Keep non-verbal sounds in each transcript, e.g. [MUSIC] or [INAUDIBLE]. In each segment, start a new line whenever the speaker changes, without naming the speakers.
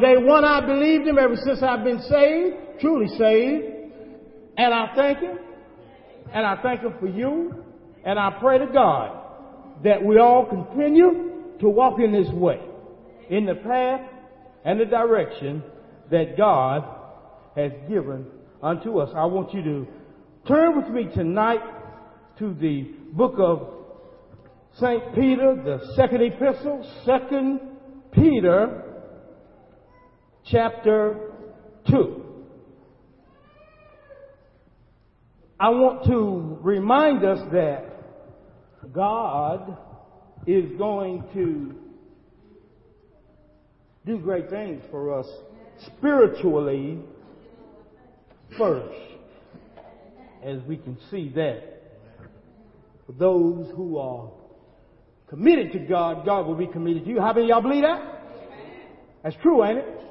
Day one, I believed him ever since I've been saved, truly saved. And I thank him. And I thank him for you. And I pray to God that we all continue to walk in this way, in the path and the direction that God has given unto us. I want you to turn with me tonight to the book of St. Peter, the second epistle, second Peter chapter 2. I want to remind us that God is going to do great things for us spiritually first. As we can see that for those who are committed to God, God will be committed to you. How many of y'all believe that? That's true, ain't it?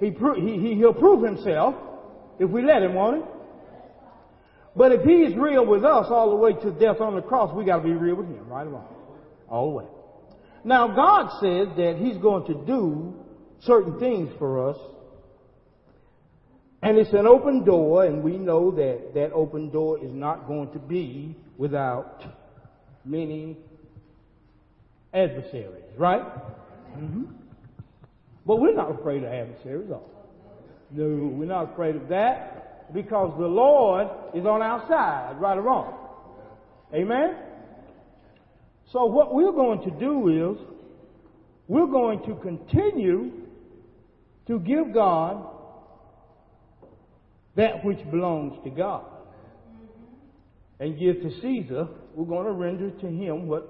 He, he, he, he'll prove himself if we let him, won't he? But if he's real with us all the way to death on the cross, we gotta be real with him, right along. All the way. Now God says that he's going to do certain things for us. And it's an open door, and we know that that open door is not going to be without many adversaries, right? Mm-hmm. But we're not afraid of adversaries, are we? No, we're not afraid of that because the Lord is on our side, right or wrong. Amen? So what we're going to do is we're going to continue to give God that which belongs to God. And give to Caesar, we're going to render to him what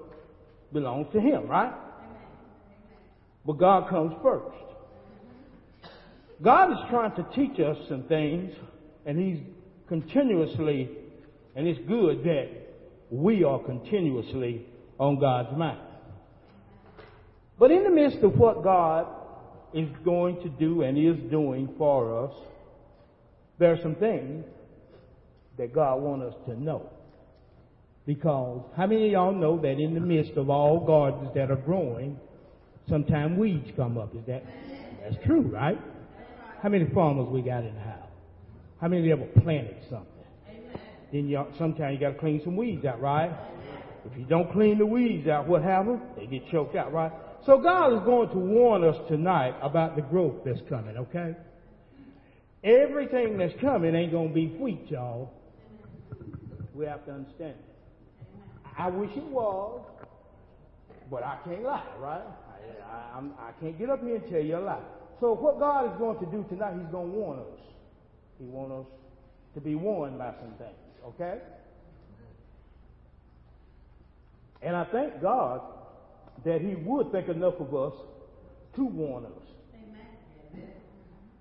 belongs to him, right? But God comes first. God is trying to teach us some things, and He's continuously, and it's good that we are continuously on God's mind. But in the midst of what God is going to do and is doing for us, there are some things that God wants us to know. Because how many of y'all know that in the midst of all gardens that are growing, sometimes weeds come up? Is that that's true, right? How many farmers we got in the house? How many ever planted something? Then you sometimes you got to clean some weeds out, right? If you don't clean the weeds out, what happens? They get choked out, right? So God is going to warn us tonight about the growth that's coming, okay? Everything that's coming ain't going to be wheat, y'all. We have to understand. I wish it was, but I can't lie, right? I, I, I can't get up here and tell you a lie. So what God is going to do tonight, He's going to warn us. He wants us to be warned by some things, okay? And I thank God that He would think enough of us to warn us. Amen.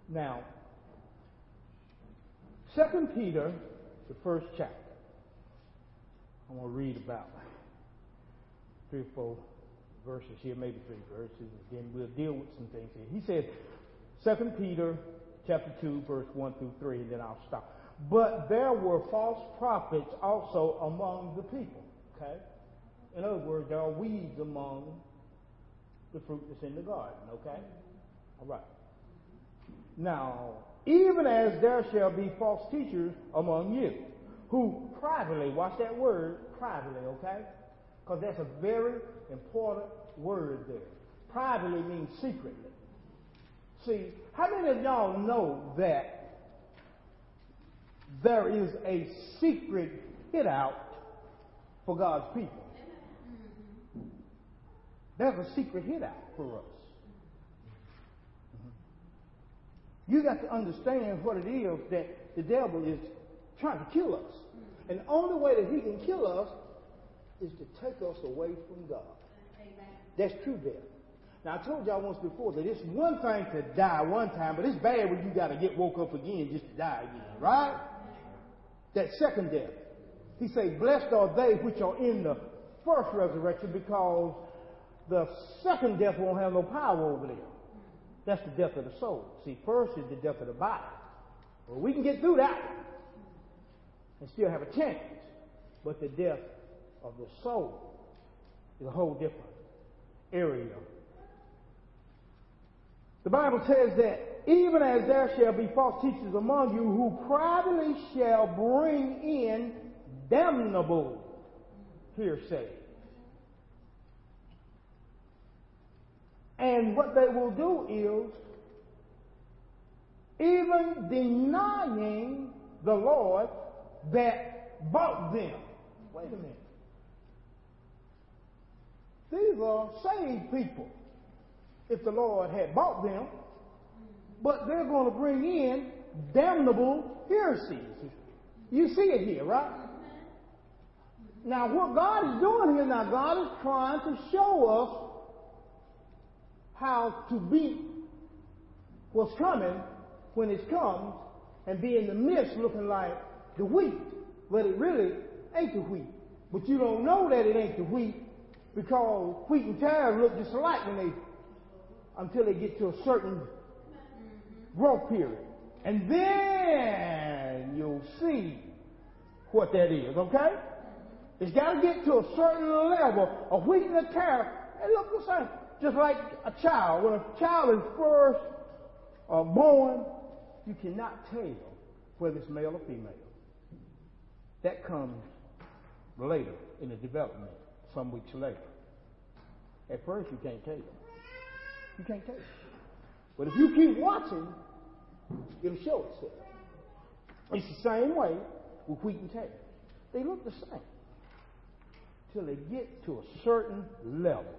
Now, Second Peter, the first chapter. I'm going to read about three or four verses here, maybe three verses, and then we'll deal with some things here. He says, 2 Peter chapter 2, verse 1 through 3, and then I'll stop. But there were false prophets also among the people. Okay? In other words, there are weeds among the fruit that's in the garden. Okay? All right. Now, even as there shall be false teachers among you, who privately, watch that word, privately, okay? Because that's a very important word there. Privately means secretly. See, how many of y'all know that there is a secret hit out for God's people? There's a secret hit out for us. You got to understand what it is that the devil is trying to kill us. And the only way that he can kill us is to take us away from God. That's true death. Now, I told y'all once before that it's one thing to die one time, but it's bad when you got to get woke up again just to die again, right? That second death. He said, Blessed are they which are in the first resurrection because the second death won't have no power over them. That's the death of the soul. See, first is the death of the body. Well, we can get through that and still have a chance. But the death of the soul is a whole different area The Bible says that even as there shall be false teachers among you who privately shall bring in damnable heresy. And what they will do is, even denying the Lord that bought them. Wait a minute. These are saved people if the Lord had bought them, but they're going to bring in damnable heresies. You see it here, right? Now, what God is doing here now, God is trying to show us how to beat what's coming when it comes and be in the midst looking like the wheat, but it really ain't the wheat. But you don't know that it ain't the wheat because wheat and tares look just alike when they until they get to a certain growth period. And then you'll see what that is, okay? It's got to get to a certain level of wheat and a tare. They look the same. Just like a child. When a child is first uh, born, you cannot tell whether it's male or female. That comes later in the development, some weeks later. At first, you can't tell. You can't tell. But if you keep watching, it'll show itself. It's the same way with wheat and tares. They look the same till they get to a certain level.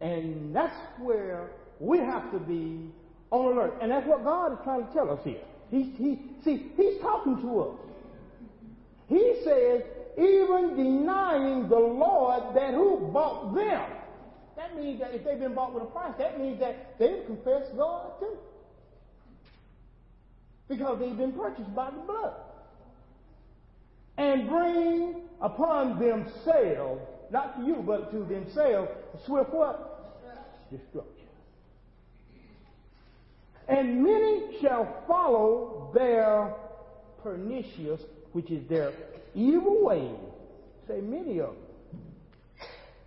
And that's where we have to be on alert. And that's what God is trying to tell us here. He, he, see, He's talking to us. He says, even denying the Lord that who bought them. That means that if they've been bought with a price, that means that they've confessed God too. Because they've been purchased by the blood. And bring upon themselves, not to you, but to themselves, swift what? Destruction. And many shall follow their pernicious, which is their evil ways. Say many of them.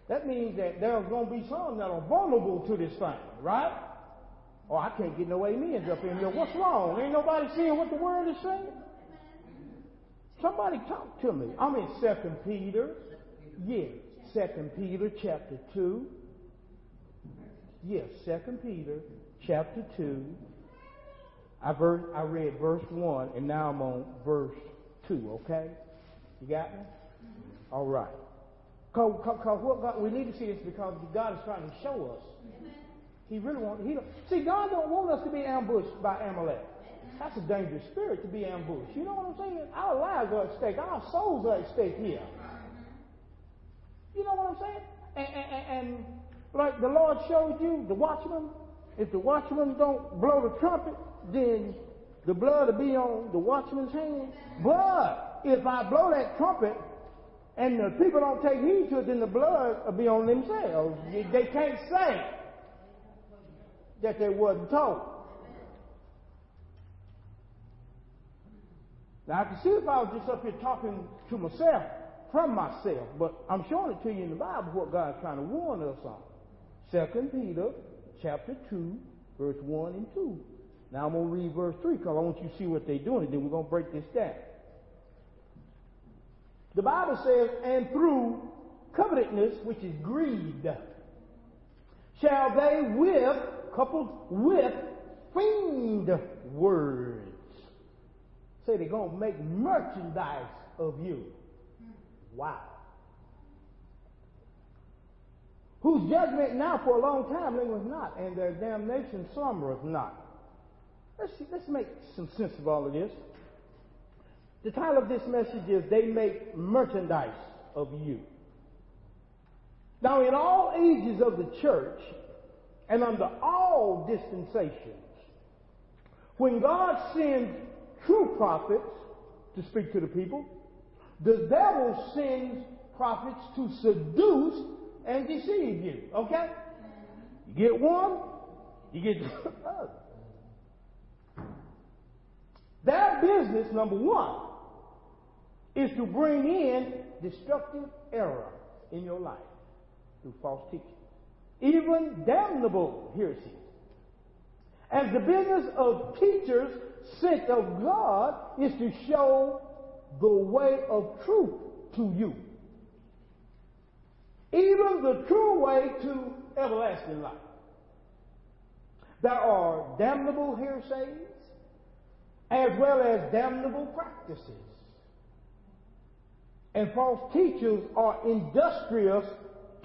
That means that there's going to be some that are vulnerable to this thing, right? Oh, I can't get no amens up in here. What's wrong? Ain't nobody seeing what the word is saying? Somebody talk to me. I'm in Second Peter. Yes, Second Peter chapter two. Yes, Second Peter chapter two. I, I read verse one, and now I'm on verse two. Okay, you got me? Mm-hmm. All right. Cause, cause, cause what God, we need to see this because God is trying to show us. He really wants. He see, God don't want us to be ambushed by Amalek. That's a dangerous spirit to be ambushed. You know what I'm saying? Our lives are at stake. Our souls are at stake here. You know what I'm saying? And, and, and like the Lord showed you, the watchman, if the watchman don't blow the trumpet, then the blood will be on the watchman's hand. But if I blow that trumpet and the people don't take heed to it, then the blood will be on themselves. They can't say that they wasn't told. Now I can see if I was just up here talking to myself from myself, but I'm showing it to you in the Bible what God's trying to warn us on. Second Peter chapter two, verse one and two. Now I'm going to read verse 3 because I want you to see what they're doing, and then we're going to break this down. The Bible says, and through covetousness, which is greed, shall they with, coupled with, fiend words. Say they're going to make merchandise of you. Wow. Whose judgment now for a long time lingereth not, and their damnation slumbereth not. Let's, let's make some sense of all of this. The title of this message is They Make Merchandise of You. Now, in all ages of the church and under all dispensations, when God sends true prophets to speak to the people, the devil sends prophets to seduce and deceive you. Okay? You get one, you get the other. Their business, number one, is to bring in destructive error in your life through false teaching. Even damnable heresies. As the business of teachers sent of God is to show the way of truth to you. Even the true way to everlasting life. There are damnable heresies as well as damnable practices. And false teachers are industrious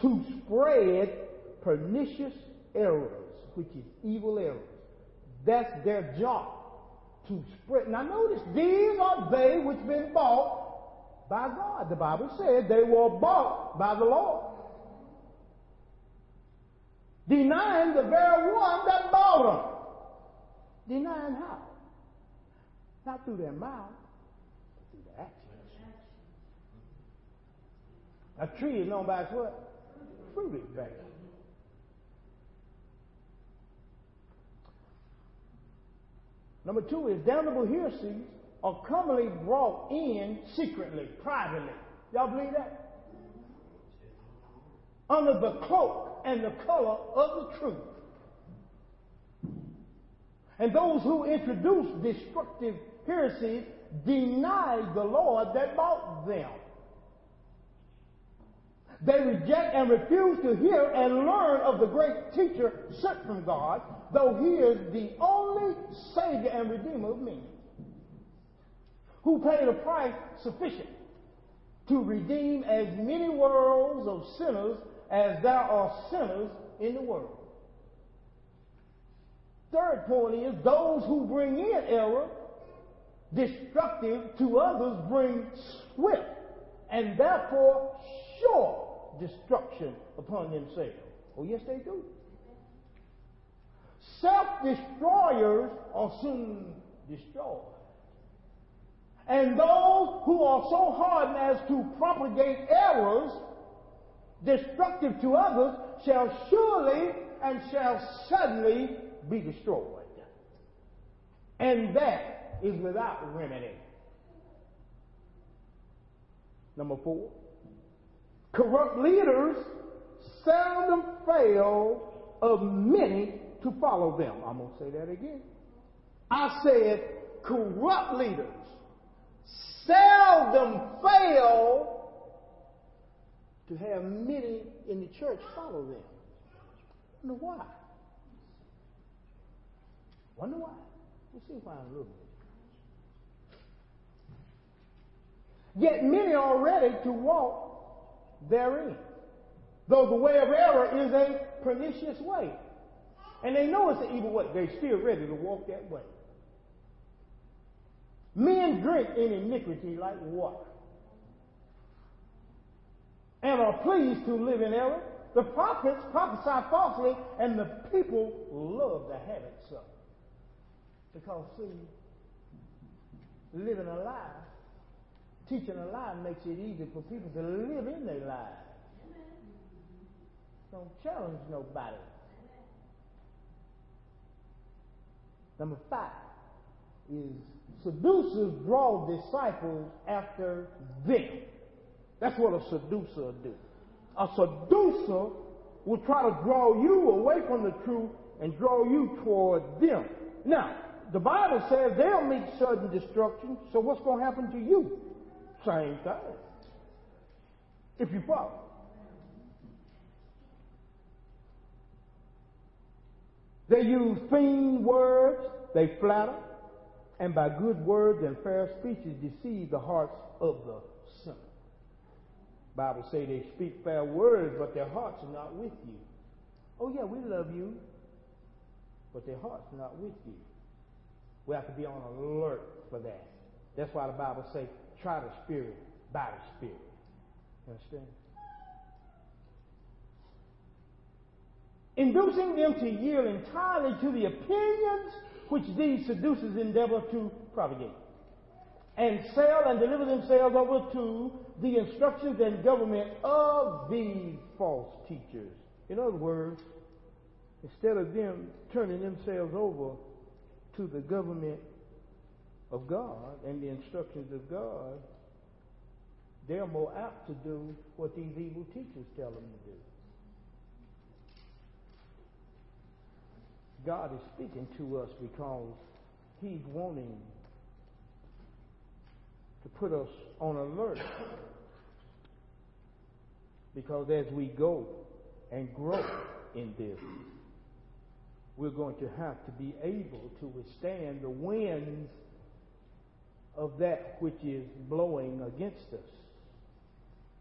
to spread pernicious errors, which is evil errors. That's their job to spread. Now notice, these are they which been bought by God. The Bible said they were bought by the Lord. Denying the very one that bought them. Denying how? Not through their mouth, but through their actions. A tree is known by its what? Fruit it bears. Number two is damnable heresies are commonly brought in secretly, privately. Y'all believe that? Under the cloak and the color of the truth. And those who introduce destructive heresies deny the Lord that bought them. They reject and refuse to hear and learn of the great teacher sent from God, though he is the only Savior and Redeemer of men, who paid a price sufficient to redeem as many worlds of sinners as there are sinners in the world. Third point is those who bring in error, destructive to others, bring swift and therefore sure destruction upon themselves. Oh, yes, they do. Self destroyers are soon destroyed. And those who are so hardened as to propagate errors destructive to others shall surely and shall suddenly be destroyed. And that is without remedy. Number four. Corrupt leaders seldom fail of many to follow them. I'm going to say that again. I said corrupt leaders seldom fail to have many in the church follow them. Wonder why? Wonder why? We'll see why in a little bit. Yet many are ready to walk therein. Though the way of error is a pernicious way. And they know it's an evil way. They're still ready to walk that way. Men drink in iniquity like water. And are pleased to live in error. The prophets prophesy falsely, and the people love to have it so. Because, see, living a lie Teaching a lie makes it easy for people to live in their lives. Don't challenge nobody. Number five is seducers draw disciples after them. That's what a seducer will do. A seducer will try to draw you away from the truth and draw you toward them. Now, the Bible says they'll meet sudden destruction, so what's going to happen to you? Same thing. If you follow. They use fiend words, they flatter, and by good words and fair speeches deceive the hearts of the sinner. Bible say they speak fair words, but their hearts are not with you. Oh yeah, we love you, but their hearts are not with you. We have to be on alert for that. That's why the Bible says try the Spirit by the Spirit. You understand? Inducing them to yield entirely to the opinions which these seducers endeavor to propagate, and sell and deliver themselves over to the instructions and government of these false teachers. In other words, instead of them turning themselves over to the government of God and the instructions of God, they're more apt to do what these evil teachers tell them to do. God is speaking to us because He's wanting to put us on alert. Because as we go and grow in this, we're going to have to be able to withstand the winds of that which is blowing against us.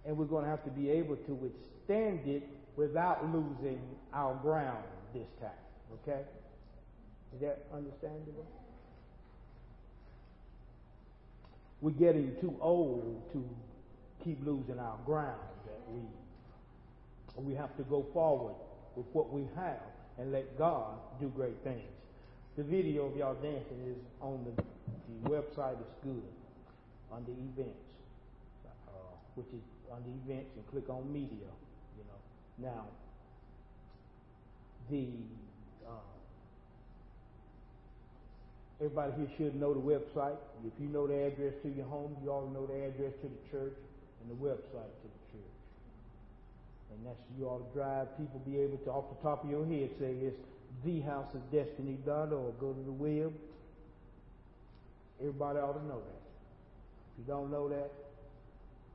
And we're going to have to be able to withstand it without losing our ground this time. Okay? Is that understandable? We're getting too old to keep losing our ground. That we we have to go forward with what we have and let God do great things. The video of y'all dancing is on the, the website. is good under events, uh, which is under events and click on media. You know now the uh, everybody here should know the website. If you know the address to your home, you all know the address to the church and the website to the church. And that's you to drive people be able to off the top of your head say it's thehouseofdestiny.org. Go to the web. Everybody ought to know that. If you don't know that,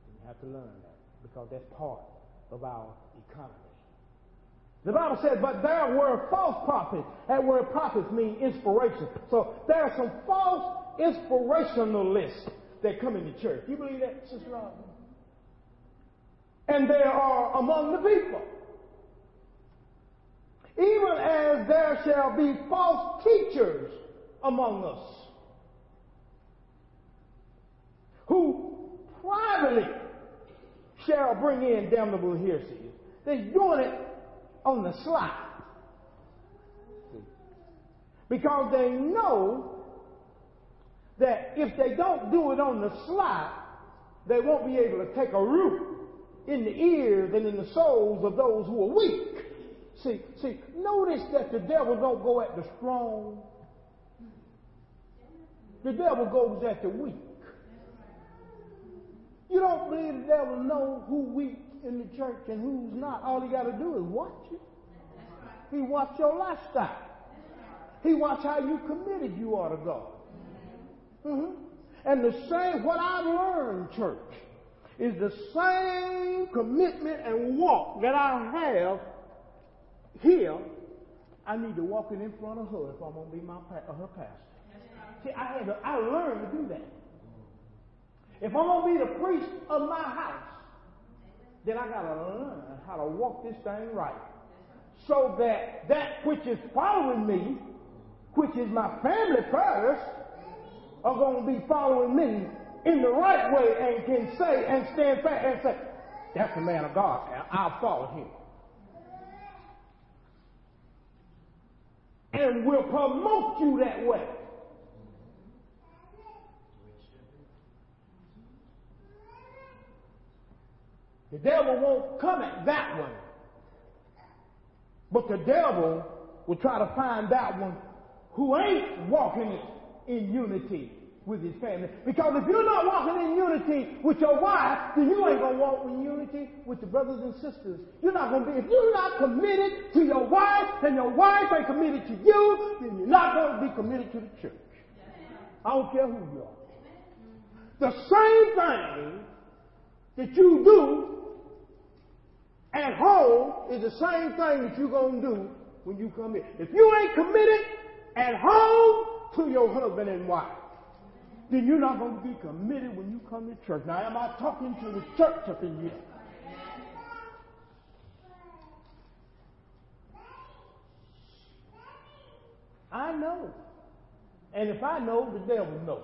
you have to learn that because that's part of our economy. The Bible says, but there were false prophets. That word prophets mean inspiration. So there are some false inspirationalists that come into church. You believe that, Sister Robin? And they are among the people. Even as there shall be false teachers among us who privately shall bring in damnable heresies. They're doing it on the sly. Because they know that if they don't do it on the sly, they won't be able to take a root in the ears and in the souls of those who are weak. See, see, notice that the devil don't go at the strong. The devil goes at the weak. You don't believe the devil know who weak in the church and who's not. All he got to do is watch it. He watch your lifestyle. He watch how you committed you are to God. Mm-hmm. And the same, what I've learned, church, is the same commitment and walk that I have here. I need to walk it in front of her if I'm going to be my her pastor. See, I had to, I learned to do that. If I'm going to be the priest of my house, then I got to learn how to walk this thing right. So that that which is following me, which is my family prayers, are going to be following me in the right way and can say and stand fast and say, that's the man of God. and I'll follow him. And we will promote you that way. The devil won't come at that one. But the devil will try to find that one who ain't walking in unity with his family. Because if you're not walking in unity with your wife, then you ain't to walk in unity with your brothers and sisters. You're not to be, if you're not committed to your wife and your wife ain't committed to you, then you're not to be committed to the church. I don't care who you are. The same thing that you do at home is the same thing that you're going to do when you come in. If you ain't committed at home to your husband and wife, then you're not going to be committed when you come to church. Now, am I talking to the church up in here? I know. And if I know, the devil knows.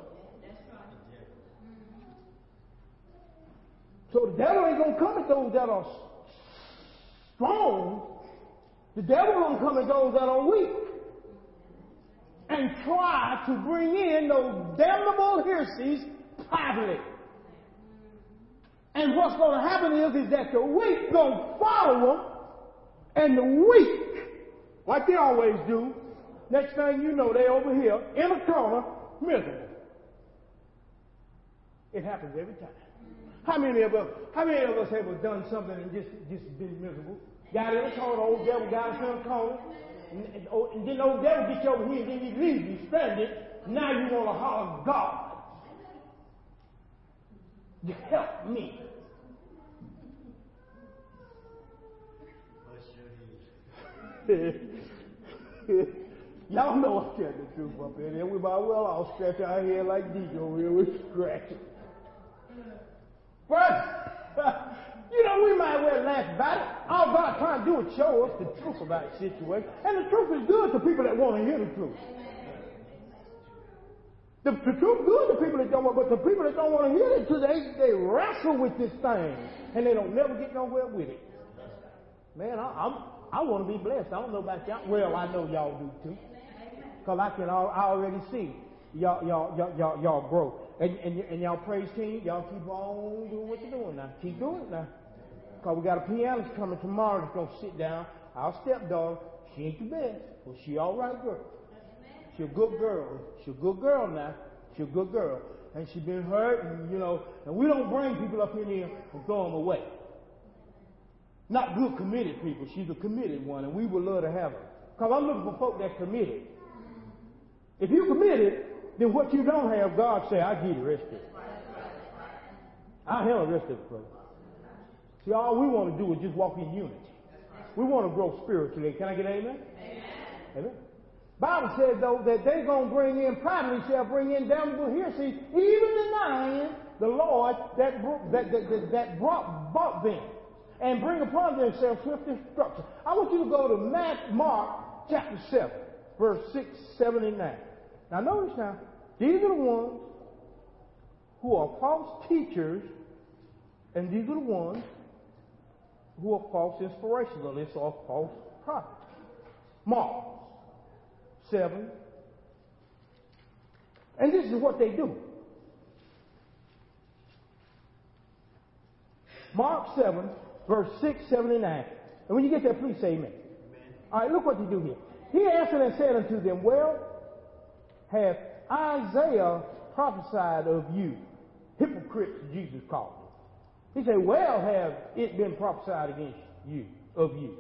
So the devil ain't going to come at those that are strong, the devil gonna come at those that are weak and try to bring in those damnable heresies privately. And what's going to happen is, is that the weak gonna follow them, and the weak, like they always do, next thing you know, they over here in a corner, miserable. It happens every time. How many of us, how many of us have done something and just, just been miserable? Got in a corner, old devil got us in a corner. and, and, oh, and then old devil get you over here, and then he leaves you stranded. Now you want to holler, God, you help me. [LAUGHS] Y'all know I'm telling the truth up here. We might well all stretch our head like these over here. We're scratching. But, [LAUGHS] you know, we might well laugh about it. All God trying to do is show us the truth about the situation. And the truth is good to people that want to hear the truth. The, the truth good to people that don't want, but the people that don't want to hear it, they, they wrestle with this thing. And they don't never get nowhere with it. Man, I, I'm, I want to be blessed. I don't know about y'all. Well, I know y'all do too. Cause I can, I already see y'all, y'all, y'all, y'all, y'all grow. And, and, and y'all praise team, y'all keep on doing what you're doing now. Keep doing it now. Cause we got a pianist coming tomorrow that's gonna sit down. Our stepdaughter, she ain't the best, but she all right girl. She a good girl. She a good girl now. She a good girl. And she been hurt, and you know, and we don't bring people up in here and throw them away. Not good committed people. She's a committed one, and we would love to have her. Cause I'm looking for folk that's committed. If you committed, then what you don't have, God say, I give you the rest of it. I have the rest of it, brother. See, all we want to do is just walk in unity. We want to grow spiritually. Can I get amen? Amen. amen. Bible says though that they're going to bring in privately shall bring in damnable heresy, even denying the Lord that that that, that, that brought, bought them, and bring upon themselves swift destruction. I want you to go to Mark chapter seven verse 6, 7, and 9. Now notice now, these are the ones who are false teachers, and these are the ones who are false inspirationalists or false prophets. Mark 7. And this is what they do. Mark 7, verse 6, 7, and 9. And when you get there, please say amen. amen. All right, look what they do here. He answered and said unto them, Well, hath Isaiah prophesied of you, hypocrites, Jesus called them. He said, Well, have it been prophesied against you, of you.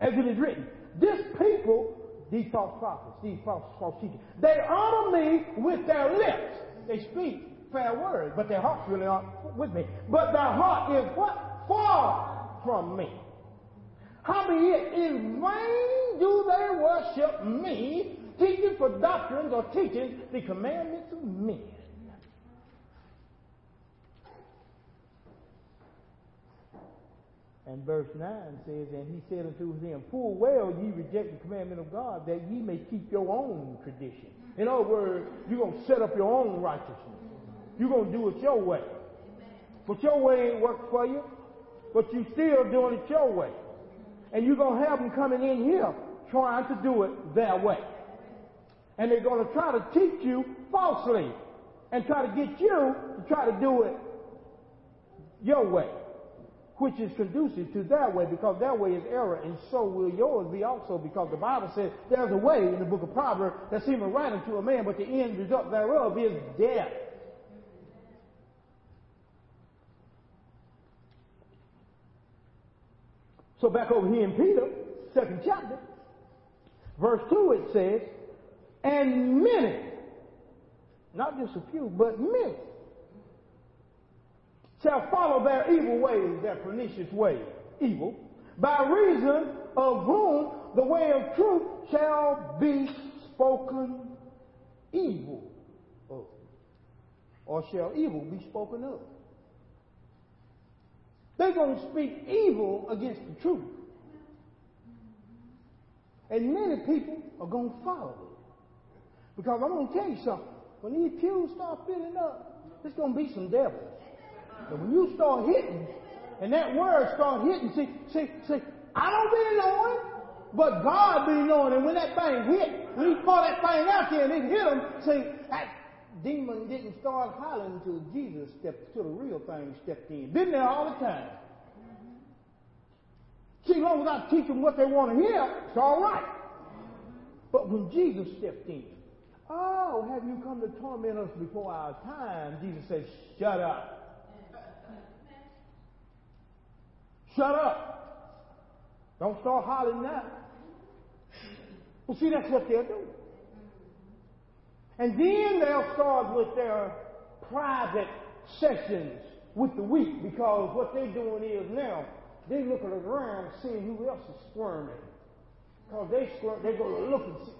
As it is written, this people, these false prophets, these false, false teachers, they honor me with their lips. They speak fair words, but their hearts really aren't with me. But their heart is what? Far from me. Howbeit, in vain do they worship me, teaching for doctrines or teaching the commandments of men. And verse 9 says, And he said unto them, Full well ye reject the commandment of God, that ye may keep your own tradition. In other words, you're going to set up your own righteousness. You're going to do it your way. But your way ain't worked for you, but you still doing it your way and you're going to have them coming in here trying to do it their way. And they're going to try to teach you falsely and try to get you to try to do it your way, which is conducive to their way because their way is error and so will yours be also because the Bible says there's a way in the book of Proverbs that seemeth right unto a man, but the end result thereof is death. So back over here in Peter, second chapter, verse 2 it says, and many, not just a few, but many, shall follow their evil ways, their pernicious ways, evil, by reason of whom the way of truth shall be spoken evil of, or shall evil be spoken of. They're going to speak evil against the truth. And many people are going to follow it. Because I'm going to tell you something. When these pews start filling up, there's going to be some devils. And when you start hitting, and that word start hitting, see, see, see, I don't be knowing, but God be knowing. And when that thing hit, when he pulled that thing out there and it hit him, see, that demon didn't start hollering until Jesus stepped, till the real thing stepped in. Been there all the time. See, as long as I teach them what they want to hear, it's all right. But when Jesus stepped in, oh, have you come to torment us before our time? Jesus said, shut up. Shut up. Don't start hollering now. Well, see, that's what they'll do. And then they'll start with their private sessions with the weak because what they're doing is now they're looking around seeing who else is squirming. Because they squirm, they go to look and see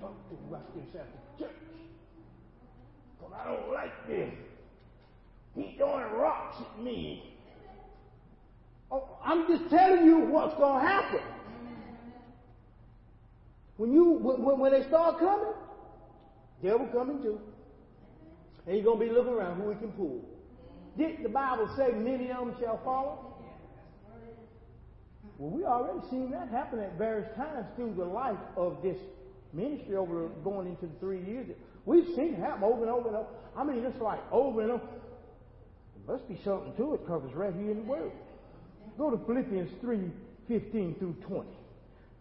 talk to about this church. Because I don't like this. He's throwing rocks at me. Oh, I'm just telling you what's going to happen. When you when, when they start coming, devil coming too. And you're going to be looking around who he can pull. Did the Bible say many of them shall follow? Well, we already seen that happen at various times through the life of this ministry over going into the three years. We've seen it happen over and over and over. I mean, it's like over and over. There must be something to it because it's right here in the Word. Go to Philippians 3 15 through 20.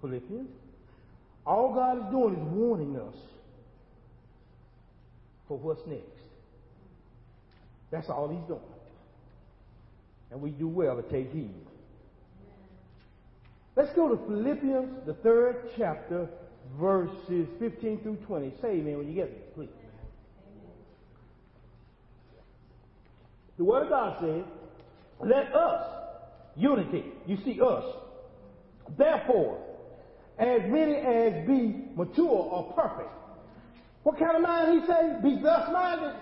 Philippians. All God is doing is warning us for what's next. That's all He's doing. And we do well to take heed. Let's go to Philippians, the third chapter, verses 15 through 20. Say amen when you get it, please. The Word of God says, let us, unity, you see us, therefore, as many as be mature or perfect. What kind of mind he say? Be thus minded.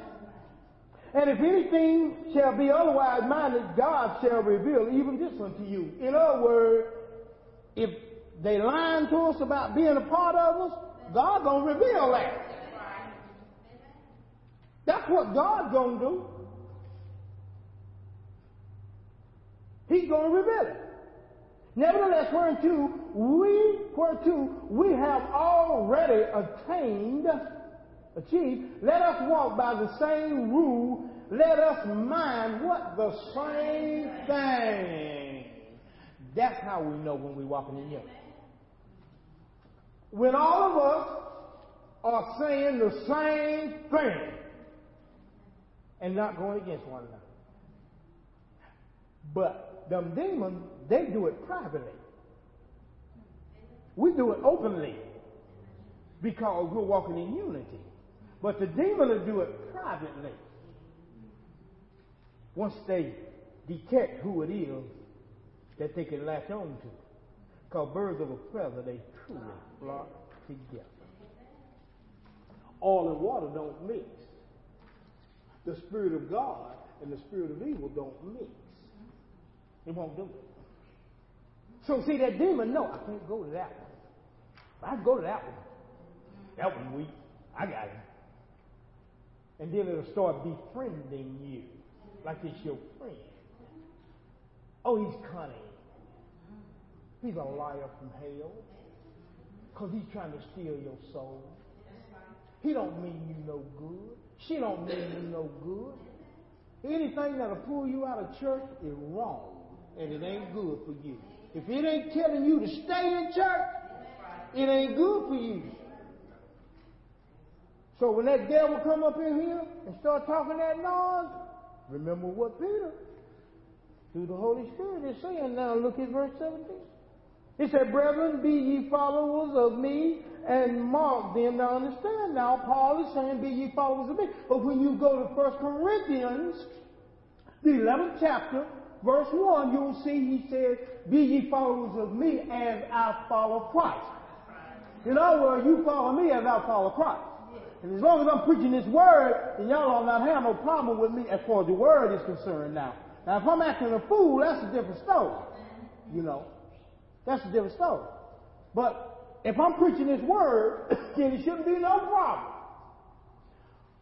And if anything shall be otherwise minded, God shall reveal even this unto you. In other words, if they lying to us about being a part of us, God gonna reveal that. That's what God's gonna do. He's gonna reveal it. Nevertheless, whereunto we, whereunto we have already attained, achieved, let us walk by the same rule. Let us mind what the same thing. That's how we know when we're walking in unity. When all of us are saying the same thing and not going against one another. But them demons, they do it privately. We do it openly because we're walking in unity. But the demon will do it privately. Once they detect who it is that they can latch on to. Because birds of a feather, they truly flock together. Oil and water don't mix. The Spirit of God and the Spirit of evil don't mix. It won't do it. So see, that demon, no, I can't go to that one. I go to that one. That one weak. I got him. And then it'll start befriending you like it's your friend. Oh, he's cunning. He's a liar from hell. Because he's trying to steal your soul. He don't mean you no good. She don't mean you no good. Anything that'll pull you out of church is wrong. And it ain't good for you. If it ain't telling you to stay in church, it ain't good for you. So when that devil come up in here and start talking that noise, remember what Peter, through the Holy Spirit, is saying. Now look at verse 17. He said, Brethren, be ye followers of me and mark them. Now understand now, Paul is saying, be ye followers of me. But when you go to 1 Corinthians, the 11th chapter, verse 1, you'll see he says, be ye followers of me as I follow Christ. In other words, you follow me as I follow Christ. And as long as I'm preaching this word, then y'all will not have no problem with me as far as the word is concerned now. Now, if I'm acting a fool, that's a different story. You know. That's a different story. But if I'm preaching this word, [COUGHS] then it shouldn't be no problem.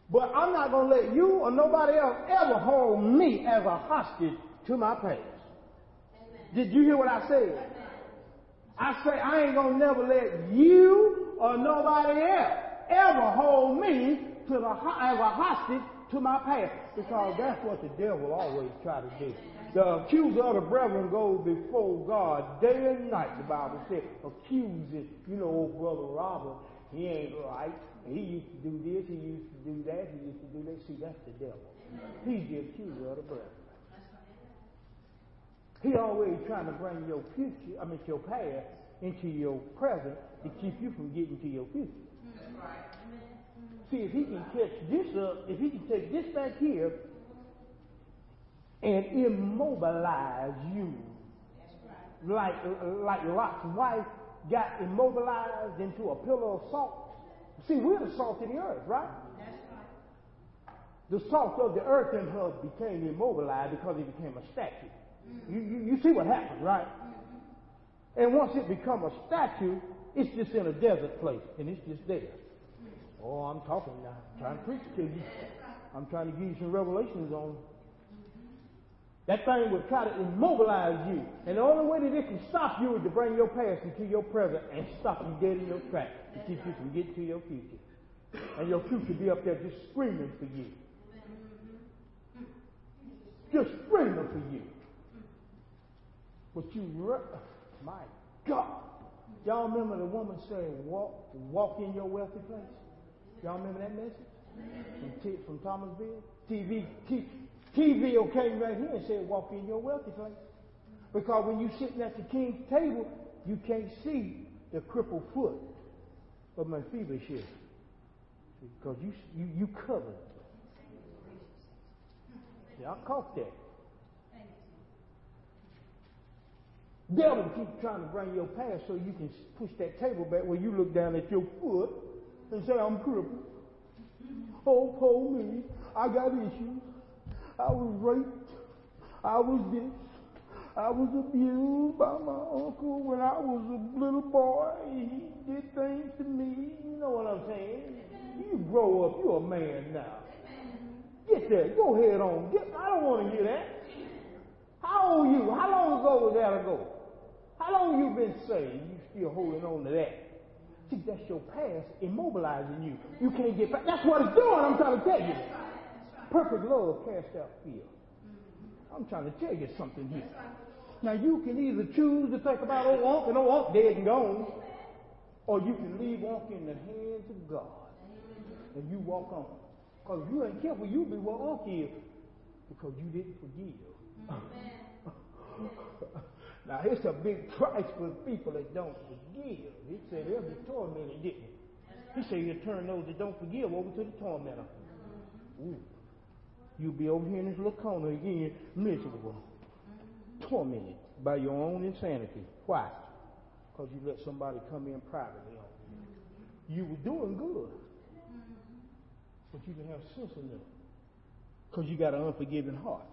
But I'm not going to let you or nobody else ever hold me as a hostage to my past. Did you hear what I said? I say I ain't going to never let you or nobody else ever hold me to the, as a hostage to my past because that's what the devil always try to do. The accuser of the brethren goes before God day and night, the Bible says, accusing, you know, old brother Robert, he ain't right. He used to do this, he used to do that, he used to do that. See, that's the devil. He's the accuser of the brethren. He always trying to bring your future, I mean your past, into your present to keep you from getting to your future. See, if he can catch this up, if he can take this back here and immobilize you, like like Lot's wife got immobilized into a pillar of salt. See, we're the salt of the earth, right? The salt of the earth in her became immobilized because it became a statue. You, you, you see what happened, right? And once it become a statue, it's just in a desert place, and it's just there. Oh, I'm talking now. I'm trying to preach to you. I'm trying to give you some revelations on that thing will try to immobilize you. And the only way that it can stop you is to bring your past into your present and stop you dead in your tracks to keep you from getting to your future. And your future be up there just screaming for you. Just screaming for you. But you, my God. Y'all remember the woman saying, walk, walk in your wealthy place? Y'all remember that message? From, T, from Thomasville? TV, T, TV came right here and said, walk in your wealthy place. Because when you're sitting at the king's table, you can't see the crippled foot of Mephibosheth. Because you, you, you covered. Yeah, I caught that. Devil keep trying to bring your past so you can push that table back where you look down at your foot and say, I'm crippled. Oh, poor me. I got issues. I was raped. I was this. I was abused by my uncle when I was a little boy. He did things to me. You know what I'm saying? You grow up. You're a man now. Get there. Go ahead on. Get, I don't want to hear that. How old you? How long ago was that ago? How long you been saved? You still holding on to that? See, that's your past immobilizing you. You can't get back. That's what it's doing. I'm trying to tell you. Perfect love casts out fear. I'm trying to tell you something here. Now you can either choose to think about old Unc and old Unc dead and gone, or you can leave Unc in the hands of God and you walk on. Because if you ain't careful, you'll be where Unc is because you didn't forgive. [LAUGHS] now it's a big price for people that don't forgive. He said be tormented, didn't he? He said you turn those that don't forgive over to the tormentor. Ooh. You'll be over here in this little corner again, miserable, tormented by your own insanity. Why? Because you let somebody come in privately on you. You were doing good, but you didn't have sense enough because you got an unforgiving heart.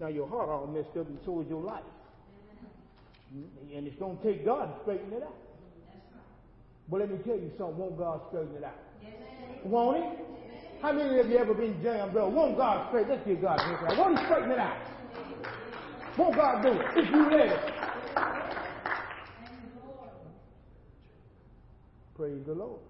Now your heart all messed up, and so is your life. Mm-hmm. And it's going to take God to straighten it out. But let me tell you something. Won't God straighten it out? Won't He? How many of you ever been jammed up? Won't God straighten? Let's give God a hand. Won't He straighten it out? Won't God do it if you let it? Praise the Lord.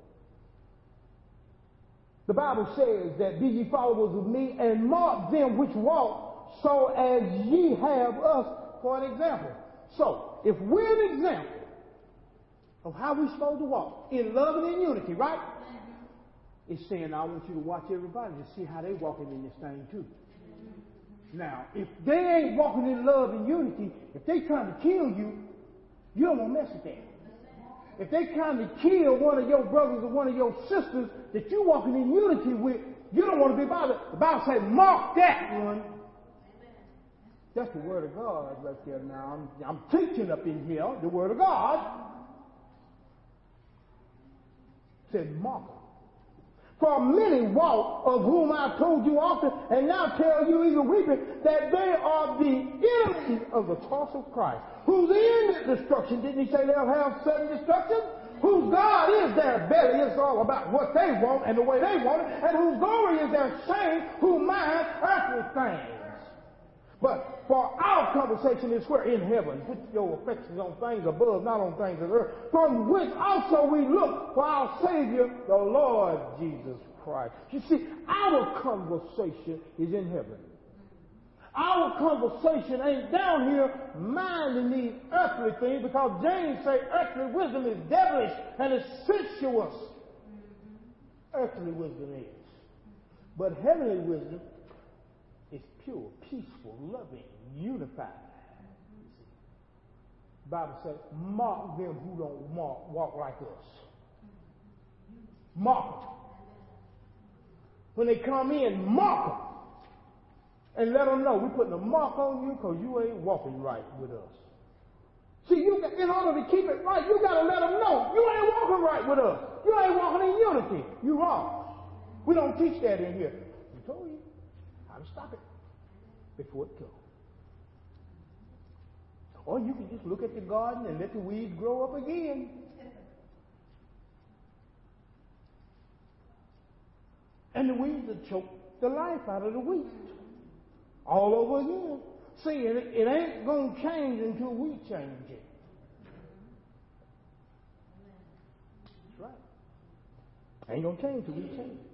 The Bible says that be ye followers of me and mark them which walk so as ye have us for an example. So, if we're an example of how we're supposed to walk in love and in unity, right? Mm-hmm. It's saying, I want you to watch everybody to see how they're walking in this thing too. Now, if they ain't walking in love and unity, if they trying to kill you, you don't want to mess with them. If they trying to kill one of your brothers or one of your sisters that you walking in unity with, you don't want to be bothered. The Bible says, mark that one. That's the word of God right there now. I'm, I'm teaching up in here the word of God. Said mark. For many walk, of whom I told you often, and now tell you even weeping, that they are the enemies of the cross of Christ. Whose end is destruction. Didn't he say they'll have sudden destruction? Whose God is their belly. It's all about what they want and the way they want it. And whose glory is their shame, who mind earthly things. But for our conversation is where in heaven. Put your affections on things above, not on things of earth. From which also we look for our Savior, the Lord Jesus Christ. You see, our conversation is in heaven. Our conversation ain't down here minding these earthly things because James say earthly wisdom is devilish and is sensuous. Earthly wisdom is. But heavenly wisdom is pure, peaceful, loving, unified.
You see, Bible says, mark them who don't walk, walk like us. Mark them. When they come in, mark them. And let them know we're putting a mark on you because you ain't walking right with us. See, you in order to keep it right, you got to let them know you ain't walking right with us. You ain't walking in unity. You wrong. We don't teach that in here. We told you how to stop it before it goes. Or you can just look at the garden and let the weeds grow up again. And the weeds will choke the life out of the wheat. All over again. See, it, it ain't going to change until we change it. That's right. Ain't going to change until we change it.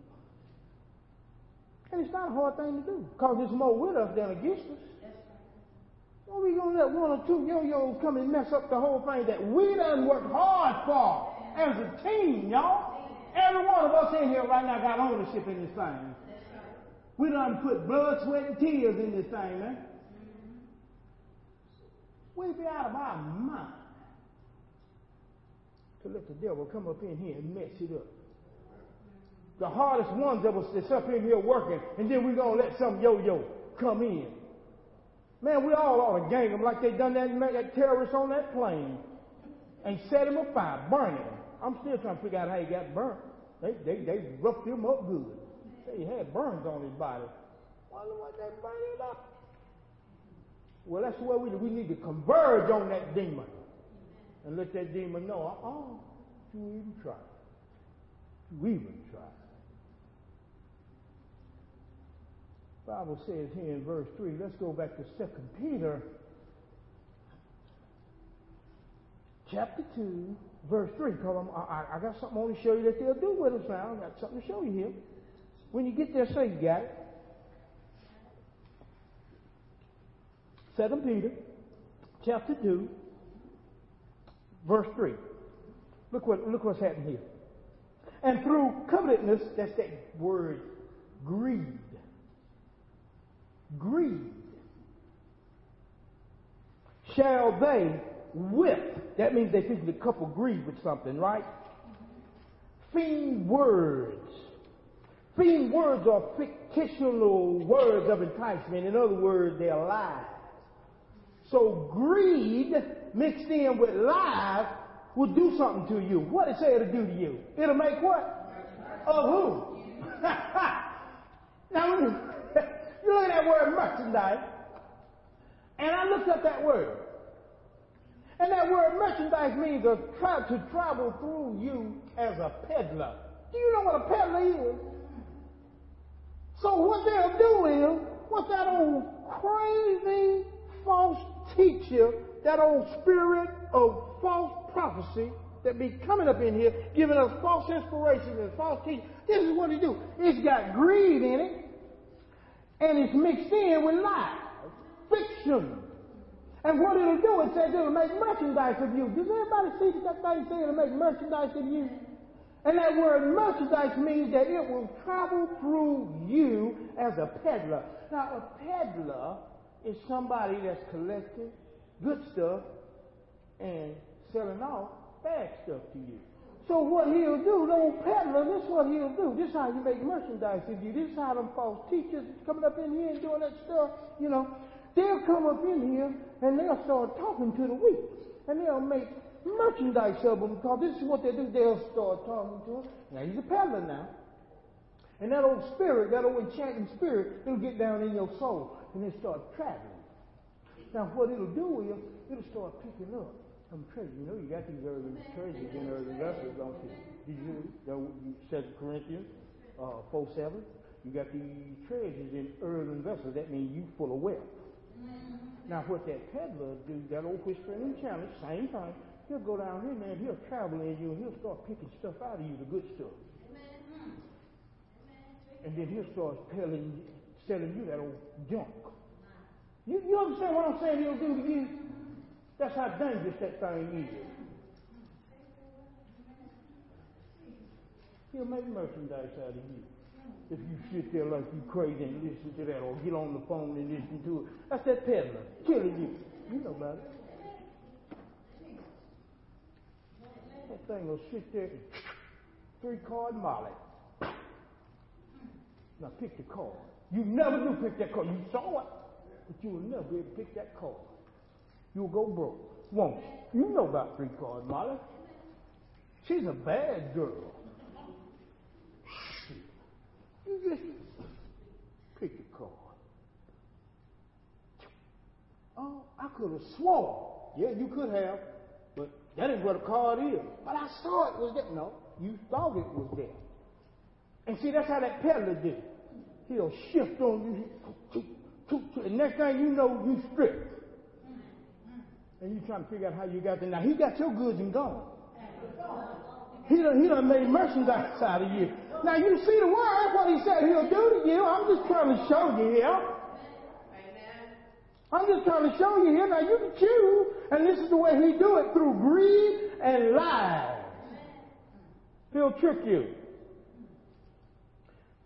And it's not a hard thing to do because there's more with us than against us. Are we going to let one or two yo-yos come and mess up the whole thing that we done worked hard for as a team, y'all? Every one of us in here right now got ownership in this thing. We done put blood, sweat, and tears in this thing, man. We'd be out of our mind to let the devil come up in here and mess it up. The hardest ones that was that's up in here working, and then we're gonna let some yo-yo come in. Man, we all ought to gang them like they done that, that terrorist on that plane and set him afire, burn him. I'm still trying to figure out how he got burnt. They, they, they roughed him up good. He had burns on his body. Wonder what they him up. Well, that's way we We need to converge on that demon and let that demon know, uh-uh, you even try. You even try. Bible says here in verse 3, let's go back to 2 Peter chapter 2, verse 3, because I, I, got something I want to show you that they'll do with us now. I got something to show you here. When you get there, say you got it. 2 Peter chapter 2, verse 3. Look what look what's happening here. And through covetousness, that's that word greed. Greed. Shall they whip? That means they think the couple greed with something, right? Fiend words. Fiend words are fictional words of enticement. In other words, they're lies. So greed mixed in with lies will do something to you. What it say it'll do to you? It'll make what? Of who? [LAUGHS] now, you look at that word merchandise, and I looked up that word. And that word merchandise means a try to travel through you as a peddler. Do you know what a peddler is? So what they'll do is, what that old crazy false teacher, that old spirit of false prophecy that be coming up in here, giving us false inspiration and false teaching. This is what he do. It's got greed in it, and it's mixed in with lies, fiction. And what it'll do, it says it'll make merchandise of you. Does everybody see that thing saying it'll make merchandise of you? And that word merchandise means that it will travel through you as a peddler. Now, a peddler is somebody that's collecting good stuff and selling off bad stuff to you. So what he'll do, the old peddler, this is what he'll do. This is how you make merchandise of you. This is how them false teachers coming up in here and doing that stuff, you know. They'll come up in here and they'll start talking to the weak. And they'll make merchandise of them because this is what they do. They'll start talking to them. Now he's a peddler now. And that old spirit, that old enchanting spirit, it'll get down in your soul and it'll start traveling. Now what it'll do is it'll start picking up treasure. You know, you got these early treasures in early vessels, don't you? Did you, you Second Corinthians uh, 4 7? You got these treasures in earthen vessels. That means you full of wealth. Now, what that peddler do, that old whispering and challenge, same thing. He'll go down here, man. He'll travel in you, and he'll start picking stuff out of you, the good stuff. And then he'll start telling, selling you that old junk. You, you understand what I'm saying he'll do to you? That's how dangerous that thing is. He'll make merchandise out of you. If you sit there like you crazy and listen to that or get on the phone and listen to it. That's that peddler killing you. You know about it. That thing will sit there, three card molly. Now pick the card. You never do pick that card. You saw it, but you will never be able to pick that card. You'll go broke, won't you? You know about three card Molly. She's a bad girl. You just pick the card. Oh, I could have sworn. Yeah, you could have, but that ain't what a card is. But I saw it was there. No, you thought it was there. And see, that's how that peddler did. He'll shift on you. And next thing you know, you stripped. And you trying to figure out how you got there. Now, he got your goods and gone. He done, he done made merchandise out of you. Now, you see the word, that's what he said he'll do to you. I'm just trying to show you here. I'm just trying to show you here. Now, you can choose, and this is the way he do it, through greed and lies. He'll trick you.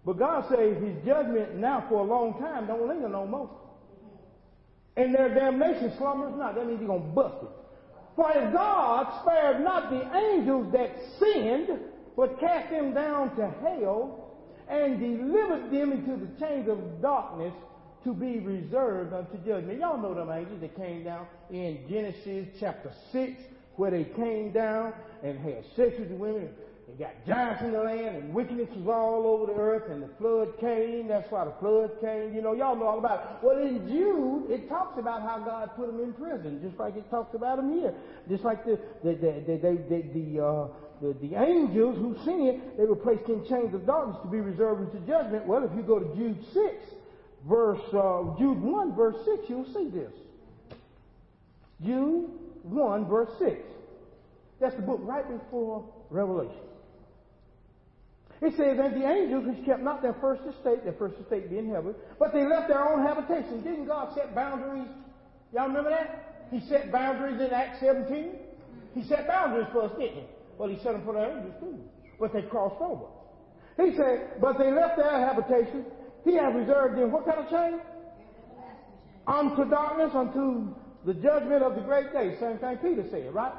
But God says his judgment now for a long time don't linger no more. And their damnation slumbers not. That means he's going to bust it. For if God spared not the angels that sinned, but cast them down to hell, and delivered them into the chains of darkness to be reserved unto judgment. Y'all know them angels that came down in Genesis chapter 6, where they came down and had sex with the women they got giants in the land and wickedness was all over the earth and the flood came. That's why the flood came. You know, y'all know all about it. Well, in Jude, it talks about how God put them in prison, just like it talks about them here. Just like the, the, the, the, the, the, uh, the, the angels who sinned, they were placed in chains of darkness to be reserved unto judgment. Well, if you go to Jude 6, verse, uh, Jude 1, verse 6, you'll see this. Jude 1, verse 6. That's the book right before Revelation. It says, And the angels which kept not their first estate, their first estate being heaven, but they left their own habitation. Didn't God set boundaries? Y'all remember that? He set boundaries in Acts 17. He set boundaries for us, didn't he? Well, he set them for the angels too. But they crossed over. He said, But they left their habitation. He had reserved them what kind of chain? Unto darkness, unto the judgment of the great day. Same thing Peter said, right?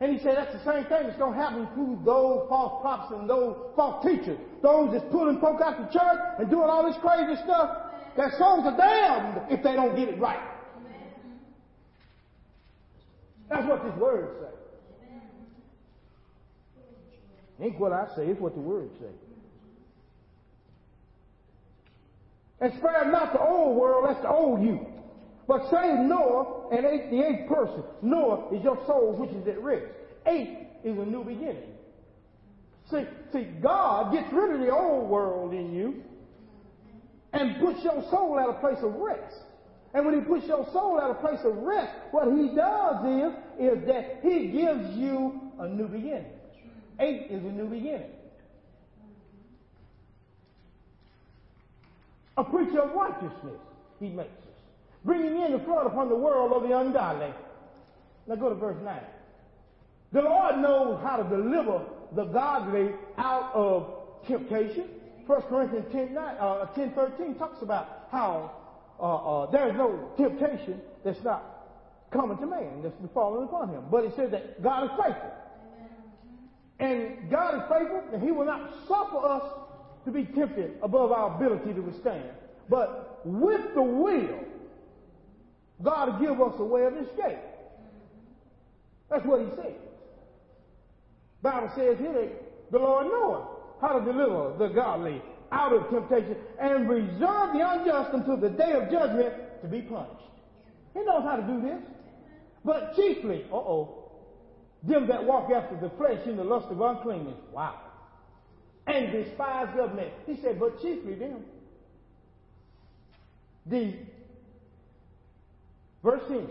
And he said that's the same thing that's going to happen to those false prophets and those false teachers. Those that's pulling folk out the church and doing all this crazy stuff. Their souls are damned if they don't get it right. That's what this word says. Ain't what I say, it's what the word says. And spare not the old world, that's the old you. But save Noah and eight, the eighth person. Noah is your soul which is at rest. Eight is a new beginning. See, see, God gets rid of the old world in you and puts your soul at a place of rest. And when he puts your soul at a place of rest, what he does is, is that he gives you a new beginning. Eight is a new beginning. A preacher of righteousness, he makes bringing in the flood upon the world of the ungodly. Now go to verse 9. The Lord knows how to deliver the godly out of temptation. 1 Corinthians 10, 9, uh, 10 13 talks about how uh, uh, there is no temptation that's not coming to man, that's falling upon him. But it says that God is faithful. And God is faithful, and He will not suffer us to be tempted above our ability to withstand. But with the will God will give us a way of escape. That's what he said. Bible says here the Lord knoweth how to deliver the godly out of temptation and reserve the unjust until the day of judgment to be punished. He knows how to do this. But chiefly, uh-oh, them that walk after the flesh in the lust of uncleanness. Wow. And despise government. He said, but chiefly them. The Verse 10.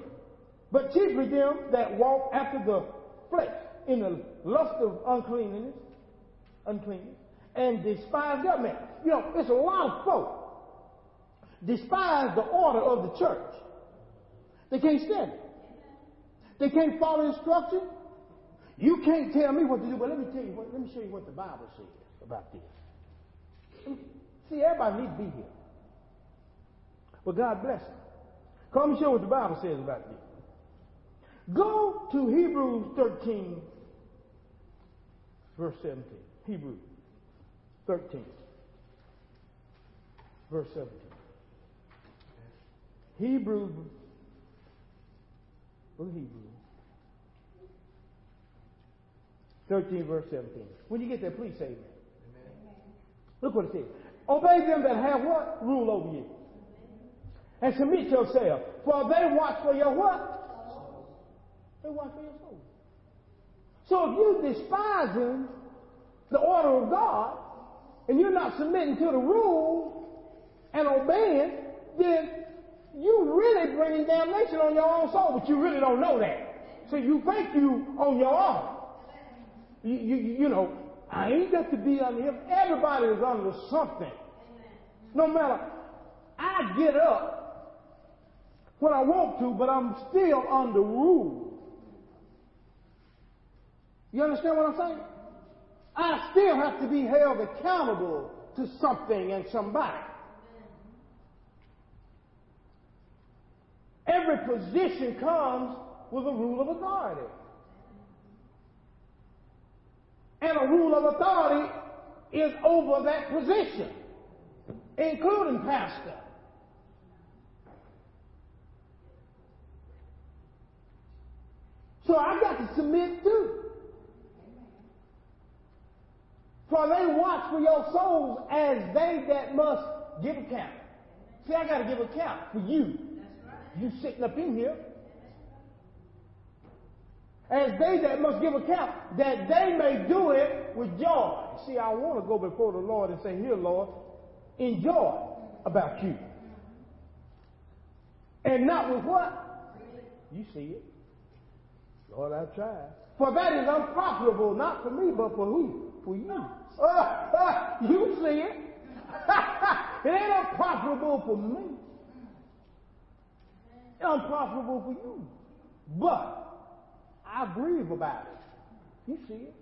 But chiefly them that walk after the flesh in the lust of uncleanness, uncleanness, and despise government. You know, it's a lot of folk despise the order of the church. They can't stand it. They can't follow instruction. You can't tell me what to do, but let me tell you what, let me show you what the Bible says about this. See, everybody needs to be here. But God bless them. Come and show what the Bible says about this. Go to Hebrews 13 verse 17. Hebrews 13, verse 17. Hebrews, at Hebrews. 13, verse 17. When you get there, please say amen. amen. Look what it says. Obey them that have what? Rule over you. And submit yourself. For they watch for your what? They watch for your soul. So if you're despising the order of God, and you're not submitting to the rules and obeying, then you really bringing damnation on your own soul, but you really don't know that. So you think you on your own. You, you, you know, I ain't got to be under him. Everybody is under something. No matter, I get up when I want to, but I'm still under rule. You understand what I'm saying? I still have to be held accountable to something and somebody. Every position comes with a rule of authority. And a rule of authority is over that position, including pastor. So I got to submit too. For they watch for your souls as they that must give account. See, I got to give account for you. You sitting up in here. As they that must give account, that they may do it with joy. See, I want to go before the Lord and say, Here, Lord, enjoy about you. And not with what? You see it. Lord, I've tried. For that is unprofitable, not for me, but for who? For you. [LAUGHS] You see it. [LAUGHS] it ain't unprofitable for me. It's unprofitable for you. But I grieve about it. You see it.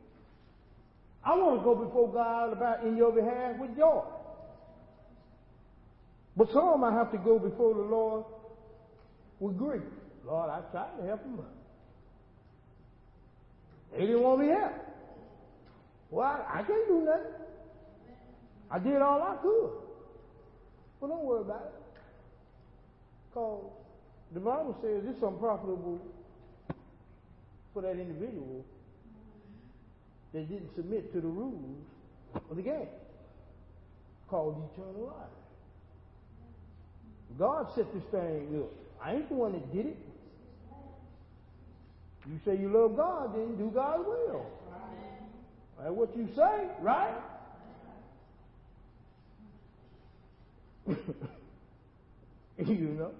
I want to go before God about in your behalf with joy. But some I have to go before the Lord with grief. Lord, I tried to help them. They didn't want me help. Well, I can't do nothing. I did all I could. Well, don't worry about it. Because the Bible says it's unprofitable for that individual that didn't submit to the rules of the game called eternal life. God set this thing up. I ain't the one that did it. You say you love God, then do God's will. That's what you say, right? [LAUGHS] you know.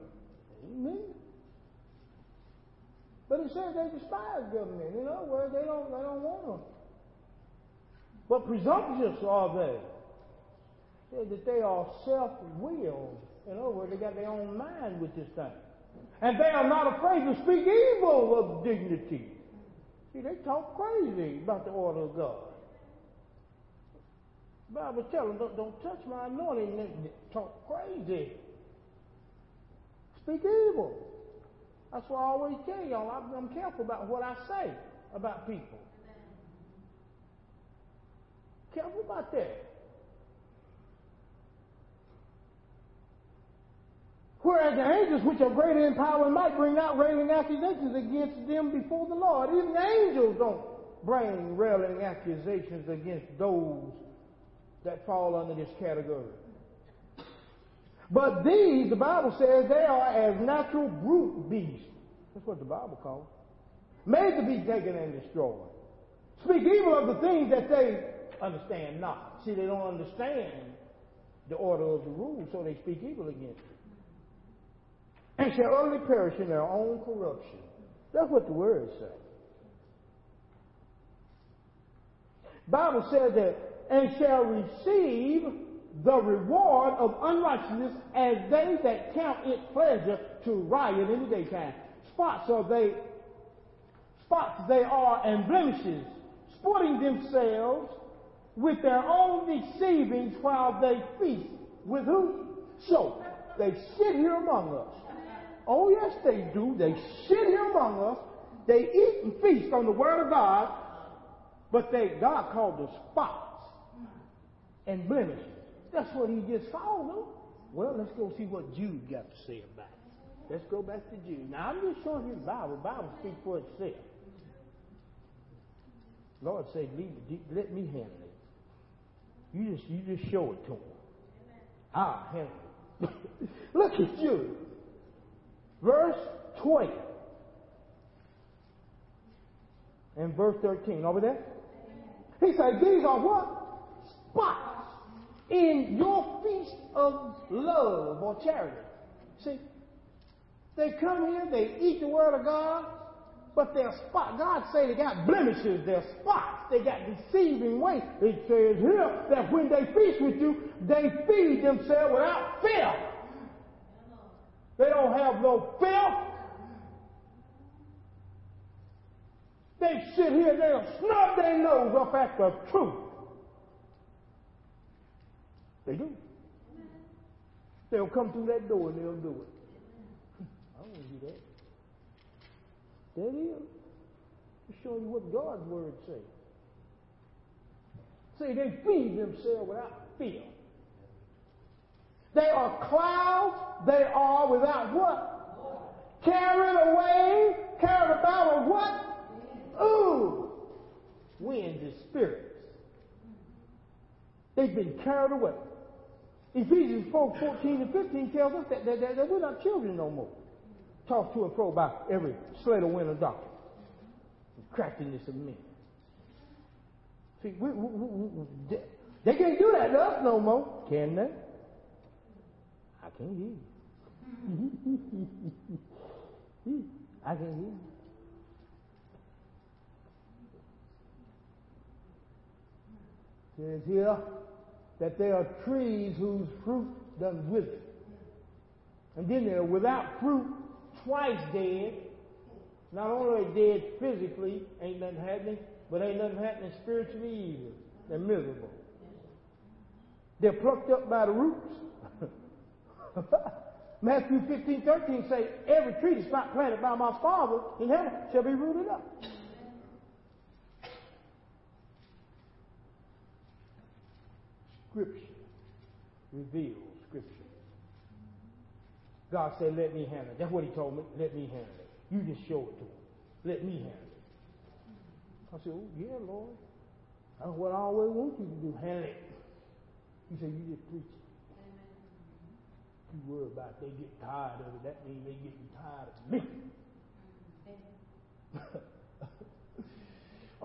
Amen. But it says they despise government. In other words, they don't they don't want them. But presumptuous are they. Says that they are self-willed. In other words, they got their own mind with this thing. And they are not afraid to speak evil of dignity. See, they talk crazy about the order of God. Bible tells them, don't, don't touch my anointing. They talk crazy. Speak evil. That's why I always tell y'all, I'm careful about what I say about people. Careful about that. Whereas the angels, which are greater in power and might, bring out railing accusations against them before the Lord. Even the angels don't bring railing accusations against those that fall under this category. But these, the Bible says, they are as natural brute beasts. That's what the Bible calls Made to be taken and destroyed. Speak evil of the things that they understand not. See, they don't understand the order of the rules, so they speak evil against it. And shall oh, utterly perish in their own corruption. That's what the words say. Bible says that, and shall receive the reward of unrighteousness as they that count it pleasure to riot in the daytime. Spots are they, spots they are and blemishes, sporting themselves with their own deceivings while they feast. With who? So, they sit here among us. Oh yes, they do. They sit here among us. They eat and feast on the Word of God But they, God called the spots and blemishes. That's what he just found them. Well, let's go see what Jude got to say about it. Let's go back to Jude. Now, I'm just showing you the Bible. The Bible speaks for itself. Lord said, let me handle it. You just, you just show it to him. I'll handle it. [LAUGHS] Look at Jude. Verse 20 And verse 13. Over there? He said, These are what? Spots in your feast of love or charity. See, they come here, they eat the word of God, but they're spot. God say they got blemishes, they're spots, they got deceiving ways. It says here that when they feast with you, they feed themselves without fear. They don't have no fear. They sit here and they'll snub their nose up at the truth. They do. They'll come through that door and they'll do it. I don't want to do that. That is. It's showing you what God's word says. See, they feed themselves without fear. They are clouds. They are without what? Carried away, carried about with what? Ooh, winds and spirits. They've been carried away. Ephesians 4, 14 and 15 tells us that, that, that, that we're not children no more. Tossed to and fro by every sleight of wind of doctrine. Craftiness of men. See, we, we, we, they can't do that to us no more, can they? Can't hear you. [LAUGHS] I can't hear you. says here that there are trees whose fruit doesn't wither. And then they're without fruit, twice dead. Not only are dead physically, ain't nothing happening, but ain't nothing happening spiritually either. They're miserable. They're plucked up by the roots. [LAUGHS] Matthew 15, 13 say, every tree that's not planted by my Father in heaven shall be rooted up. Scripture reveals Scripture. God said, let me handle it. That's what he told me. Let me handle it. You just show it to him. Let me handle it. I said, oh, yeah, Lord. That's what I always want you to do. Handle it. He said, you just preach. You worry about. They get tired of it. That means they getting tired of me. [LAUGHS]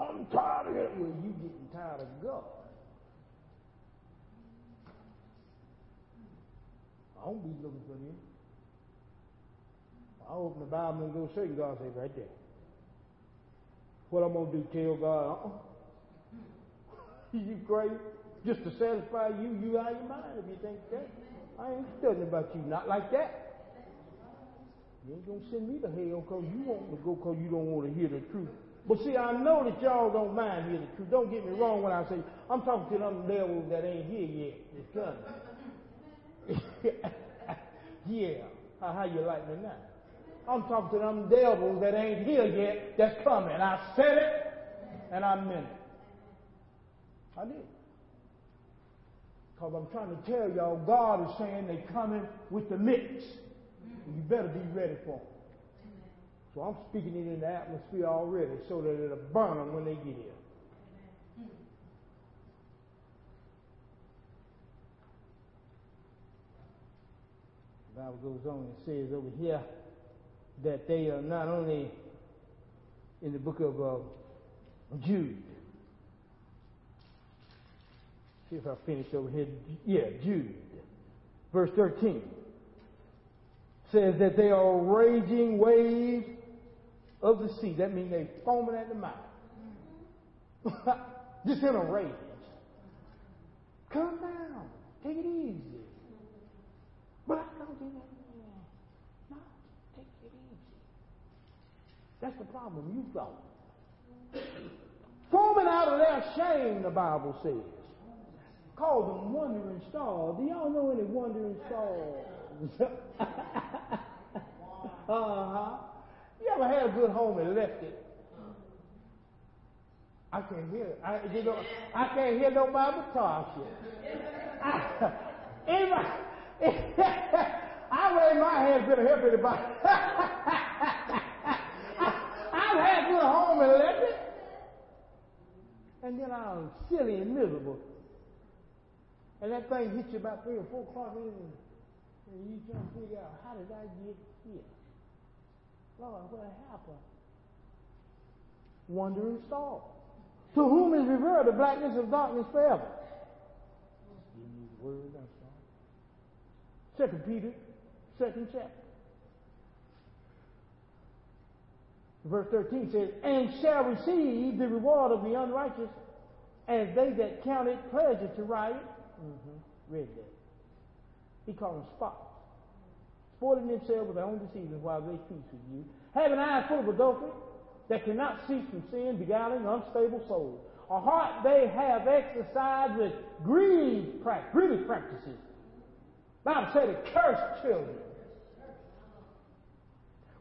I'm tired of it. Well, you getting tired of God. I won't be looking for you. I open the Bible and go straight, God say right there. What I'm gonna do? Tell God, uh-uh. [LAUGHS] you crazy? Just to satisfy you, you out of your mind if you think that. I ain't studying about you, not like that. You ain't gonna send me to hell because you want to go because you don't want to hear the truth. But see, I know that y'all don't mind hearing the truth. Don't get me wrong when I say I'm talking to them devils that ain't here yet. It's coming. [LAUGHS] yeah. How, you like me now? I'm talking to them devils that ain't here yet that's coming. I said it and I meant it. I did. Because I'm trying to tell y'all, God is saying they're coming with the mix. You better be ready for them. So I'm speaking it in the atmosphere already so that it'll burn them when they get here. The Bible goes on and says over here that they are not only in the book of uh, Jude. See if I finish over here. Yeah, Jude. Verse 13 says that they are raging waves of the sea. That means they're foaming at the mouth. [LAUGHS] Just in a rage. Come down. Take it easy. But I don't do that. No, take it easy. That's the problem you thought. Foaming out of their shame, the Bible says. Call them wandering stars. Do y'all know any wandering stars? [LAUGHS] uh-huh. You ever had a good home and left it? I can't hear. I, you know, I can't hear no Bible talk shit. I, I raise my hand to help anybody. [LAUGHS] I've had to go home and left it. And then I'm silly and miserable. And that thing hits you about three or four o'clock in the and you trying to figure out how did I get here? Lord, what happened? Wandering star. To whom is revealed the blackness of darkness forever? Word. Second Peter, second chapter. Verse 13 says, And shall receive the reward of the unrighteous as they that count it pleasure to riot. Mm-hmm. Read that. He called them spots. Spoiling themselves with their own deceiving while they feast with you. Having eyes full of adultery that cannot cease from sin, beguiling unstable souls. A heart they have exercised with greedy practices. Bible said it cursed children.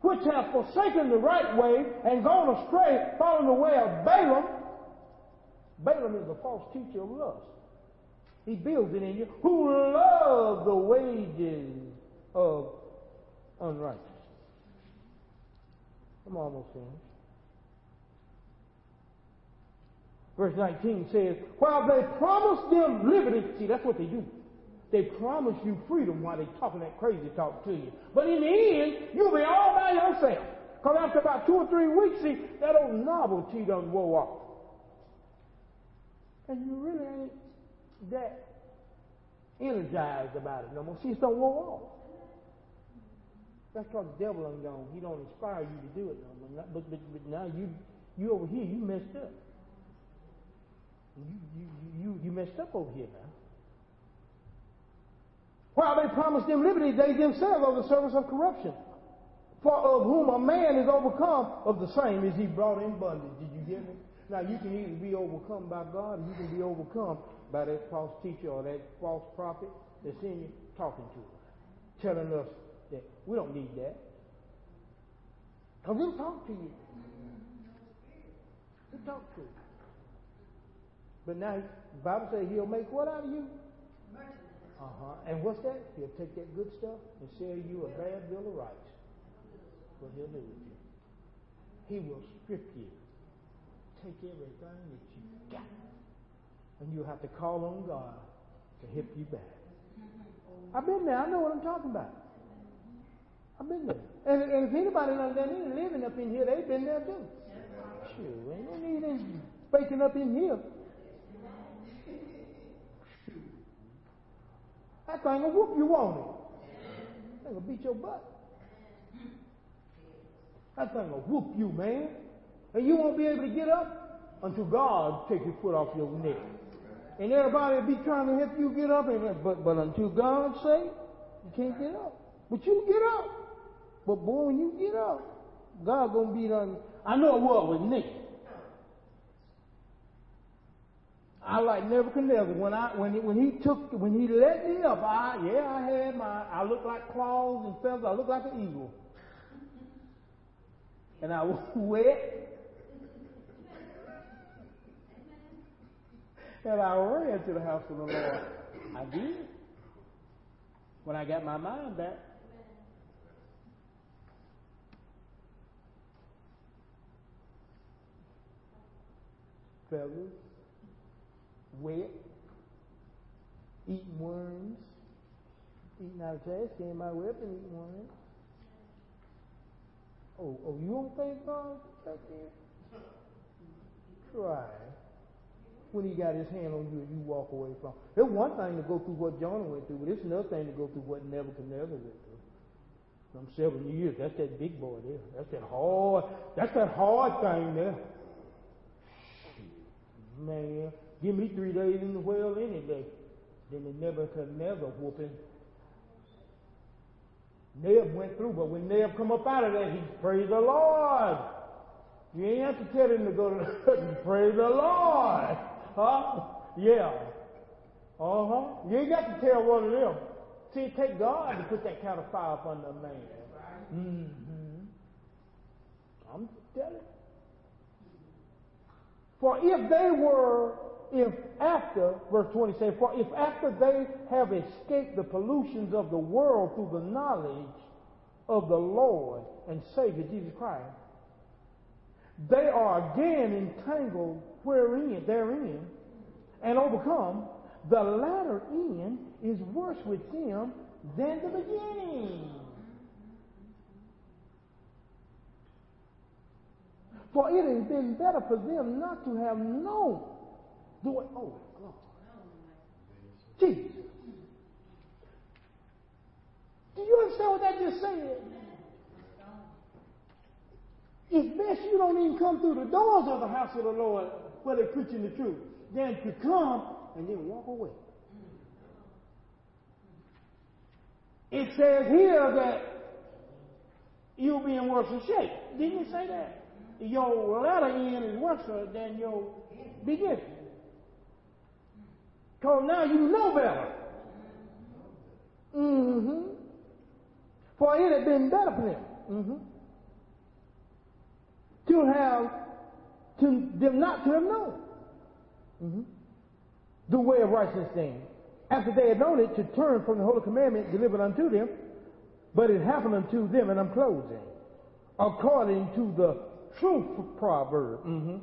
Which have forsaken the right way and gone astray, following the way of Balaam. Balaam is a false teacher of lust. He builds it in you. Who love the wages of unrighteousness. I'm almost finished. Verse 19 says, While they promise them liberty, see, that's what they do. They promise you freedom while they're talking that crazy talk to you. But in the end, you'll be all by yourself. Because after about two or three weeks, see, that old novelty done wore off. And you really ain't that energized about it no more. See, it's don't wore off. That's because the devil ain't gone. He don't inspire you to do it no more. But, but, but now you, you over here, you messed up. You, you, you, you messed up over here now. While they promised them liberty, they themselves are the servants of corruption. For of whom a man is overcome, of the same is he brought in bondage. Did you get me? Now you can either be overcome by God or you can be overcome by that false teacher or that false prophet that's in you talking to us, telling us that we don't need that. Because he'll talk to you. He'll talk to you. But now, the Bible says he'll make what out of you? Uh huh. And what's that? He'll take that good stuff and sell you a bad bill of rights. What he'll do with you. He will strip you. Take everything that you got. And you'll have to call on God to help you back. I've been there. I know what I'm talking about. I've been there. And, and if anybody done any living up in here, they've been there too. Sure, ain't no need in baking up in here. That thing will whoop you, won't it? That will beat your butt. That thing will whoop you, man. And you won't be able to get up until God take your foot off your neck. And everybody will be trying to help you get up, and but but until God say, you can't get up. But you get up. But boy, when you get up, God gonna be done. I know it was with Nick. I like Nebuchadnezzar when I when he, when he took when he let me up. I yeah, I had my I looked like claws and feathers. I looked like an eagle, and I was [LAUGHS] wet. And I ran to the house of the Lord. I did. When I got my mind back. Feathers wet, eating worms, eating out of trash, came my and eating worms. Oh, oh, you don't thank God back there? Try. When he got his hand on you and you walk away from. It's one thing to go through what Jonah went through, but it's another thing to go through what Nebuchadnezzar went through. From seven years, that's that big boy there. That's that hard, that's that hard thing there. Man, Give me three days in the well any day. Then the Nebuchadnezzar whooping. Neb went through, but when Neb come up out of that, he praise the Lord. You ain't have to tell him to go to the [LAUGHS] praise the Lord. Huh? Yeah. Uh-huh. You ain't got to tell one of them. See, it take God to put that kind of fire upon the man. Mm-hmm. I'm telling For if they were, if after, verse 20 says, for if after they have escaped the pollutions of the world through the knowledge of the Lord and Savior Jesus Christ, they are again entangled wherein, therein, and overcome, the latter end is worse with them than the beginning. For it has been better for them not to have known the way. Oh, God. Jesus. Do you understand what that just said? It's best you don't even come through the doors of the house of the Lord where they're preaching the truth than to come and then walk away. It says here that you'll be in worse shape. Didn't it say that? Your latter end is worse than your beginning. Because now you know better. Mm-hmm. For it had been better for them. Mm-hmm. To have, to them not to have known. Mm-hmm. The way of righteousness thing. After they had known it, to turn from the holy commandment delivered unto them, but it happened unto them, and I'm closing, according to the truth proverb. Mm-hmm.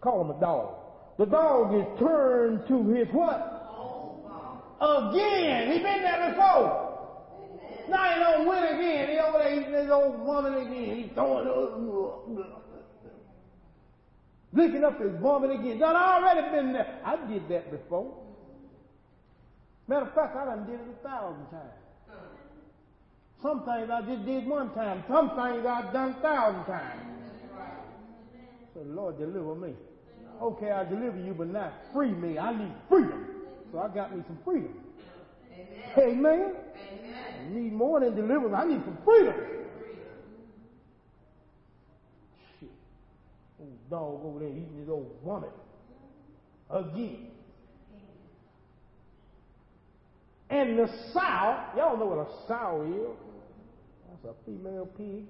Call him a dog. The dog is turned to his what? Again. He been there before. Now he don't win again. He over there eating his old woman again. He's throwing licking up his vomit again. Done already been there. I did that before. Matter of fact, I done did it a thousand times. Some things I just did one time. Some things I've done a thousand times. So Lord, deliver me. Okay, I deliver you, but not free me. I need freedom. So I got me some freedom. Amen. Amen. I need more than deliverance. I need some freedom. Old dog over there eating his old vomit. Again. And the sow, y'all know what a sow is. That's a female pig.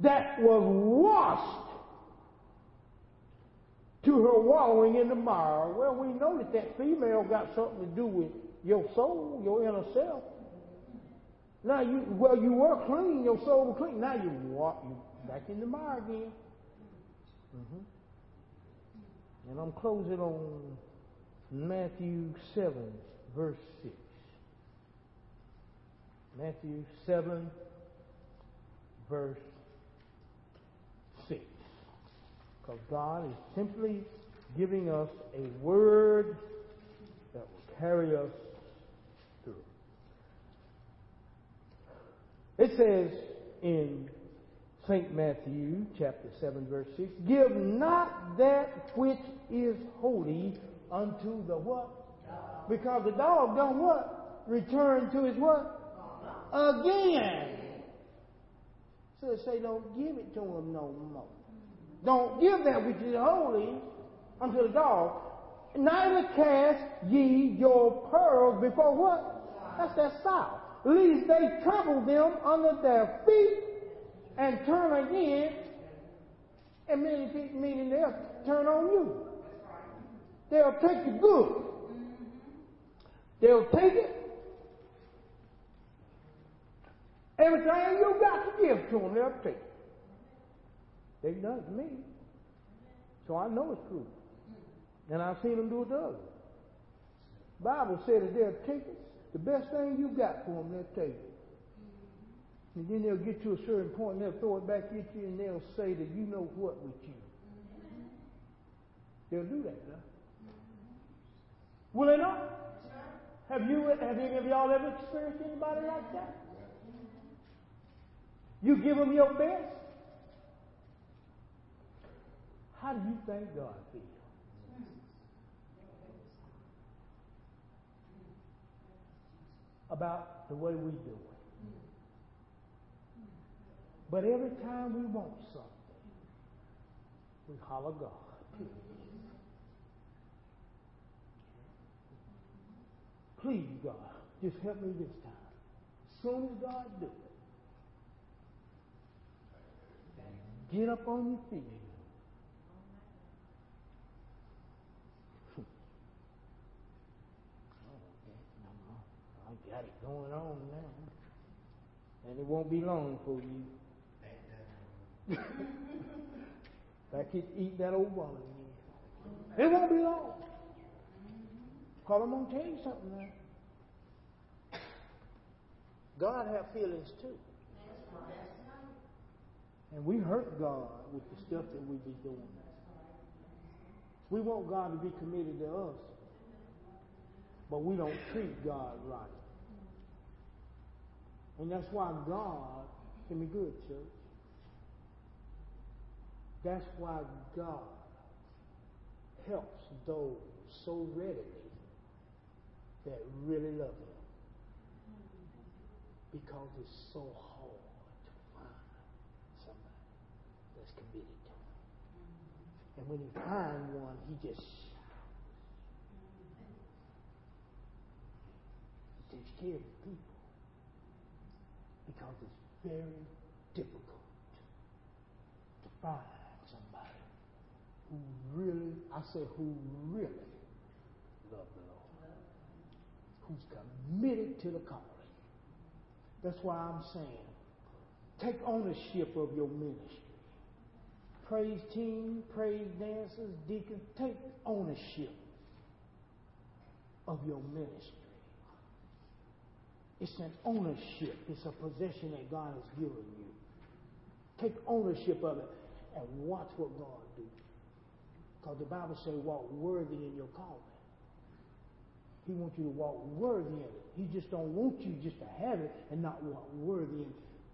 That was washed to her wallowing in the mire. Well, we know that that female got something to do with your soul, your inner self. Now you, well, you were clean, your soul was clean. Now you walk you back in the mire again. Mm-hmm. And I'm closing on Matthew 7, verse 6. Matthew 7, verse 6. Because God is simply giving us a word that will carry us through. It says in St. Matthew chapter 7 verse 6, Give not that which is holy unto the what? Because the dog don't what? Return to his what? Again. So they say don't give it to him no more. Don't give that which is holy unto the dog. Neither cast ye your pearls before what? That's that sow. Lest they trample them under their feet and turn again, and many people, meaning they'll turn on you. They'll take the good. Mm-hmm. They'll take it. Everything you got to give to them, they'll take it. They've done it to me. So I know it's true. Mm-hmm. And I've seen them do it to others. Bible said that they'll take it. The best thing you got for them, they'll take it. And then they'll get to a certain point and they'll throw it back at you and they'll say that you know what with you. They'll do that now. Will they not? Have you have any of y'all ever experienced anybody like that? You give them your best. How do you think God feels? About the way we do it. But every time we want something, we holler God. Please, God, just help me this time. As soon as God do it, get up on your feet. [LAUGHS] I got it going on now. And it won't be long for you [LAUGHS] Back to eat that old ball again. It won't be long. Cause I'm gonna tell you something now. God have feelings too. And we hurt God with the stuff that we be doing. We want God to be committed to us, but we don't treat God right. And that's why God, can be good, church. That's why God helps those so readily that really love Him. Because it's so hard to find somebody that's committed to Him. And when you find one, He just takes care of the people. Because it's very difficult to find really, I say who really love the Lord. Who's committed to the calling. That's why I'm saying, take ownership of your ministry. Praise team, praise dancers, deacons, take ownership of your ministry. It's an ownership. It's a possession that God has given you. Take ownership of it and watch what God do. Because the Bible says walk worthy in your calling. He wants you to walk worthy in it. He just don't want you just to have it and not walk worthy in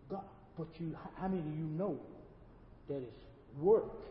God. But you, how many of you know that it's work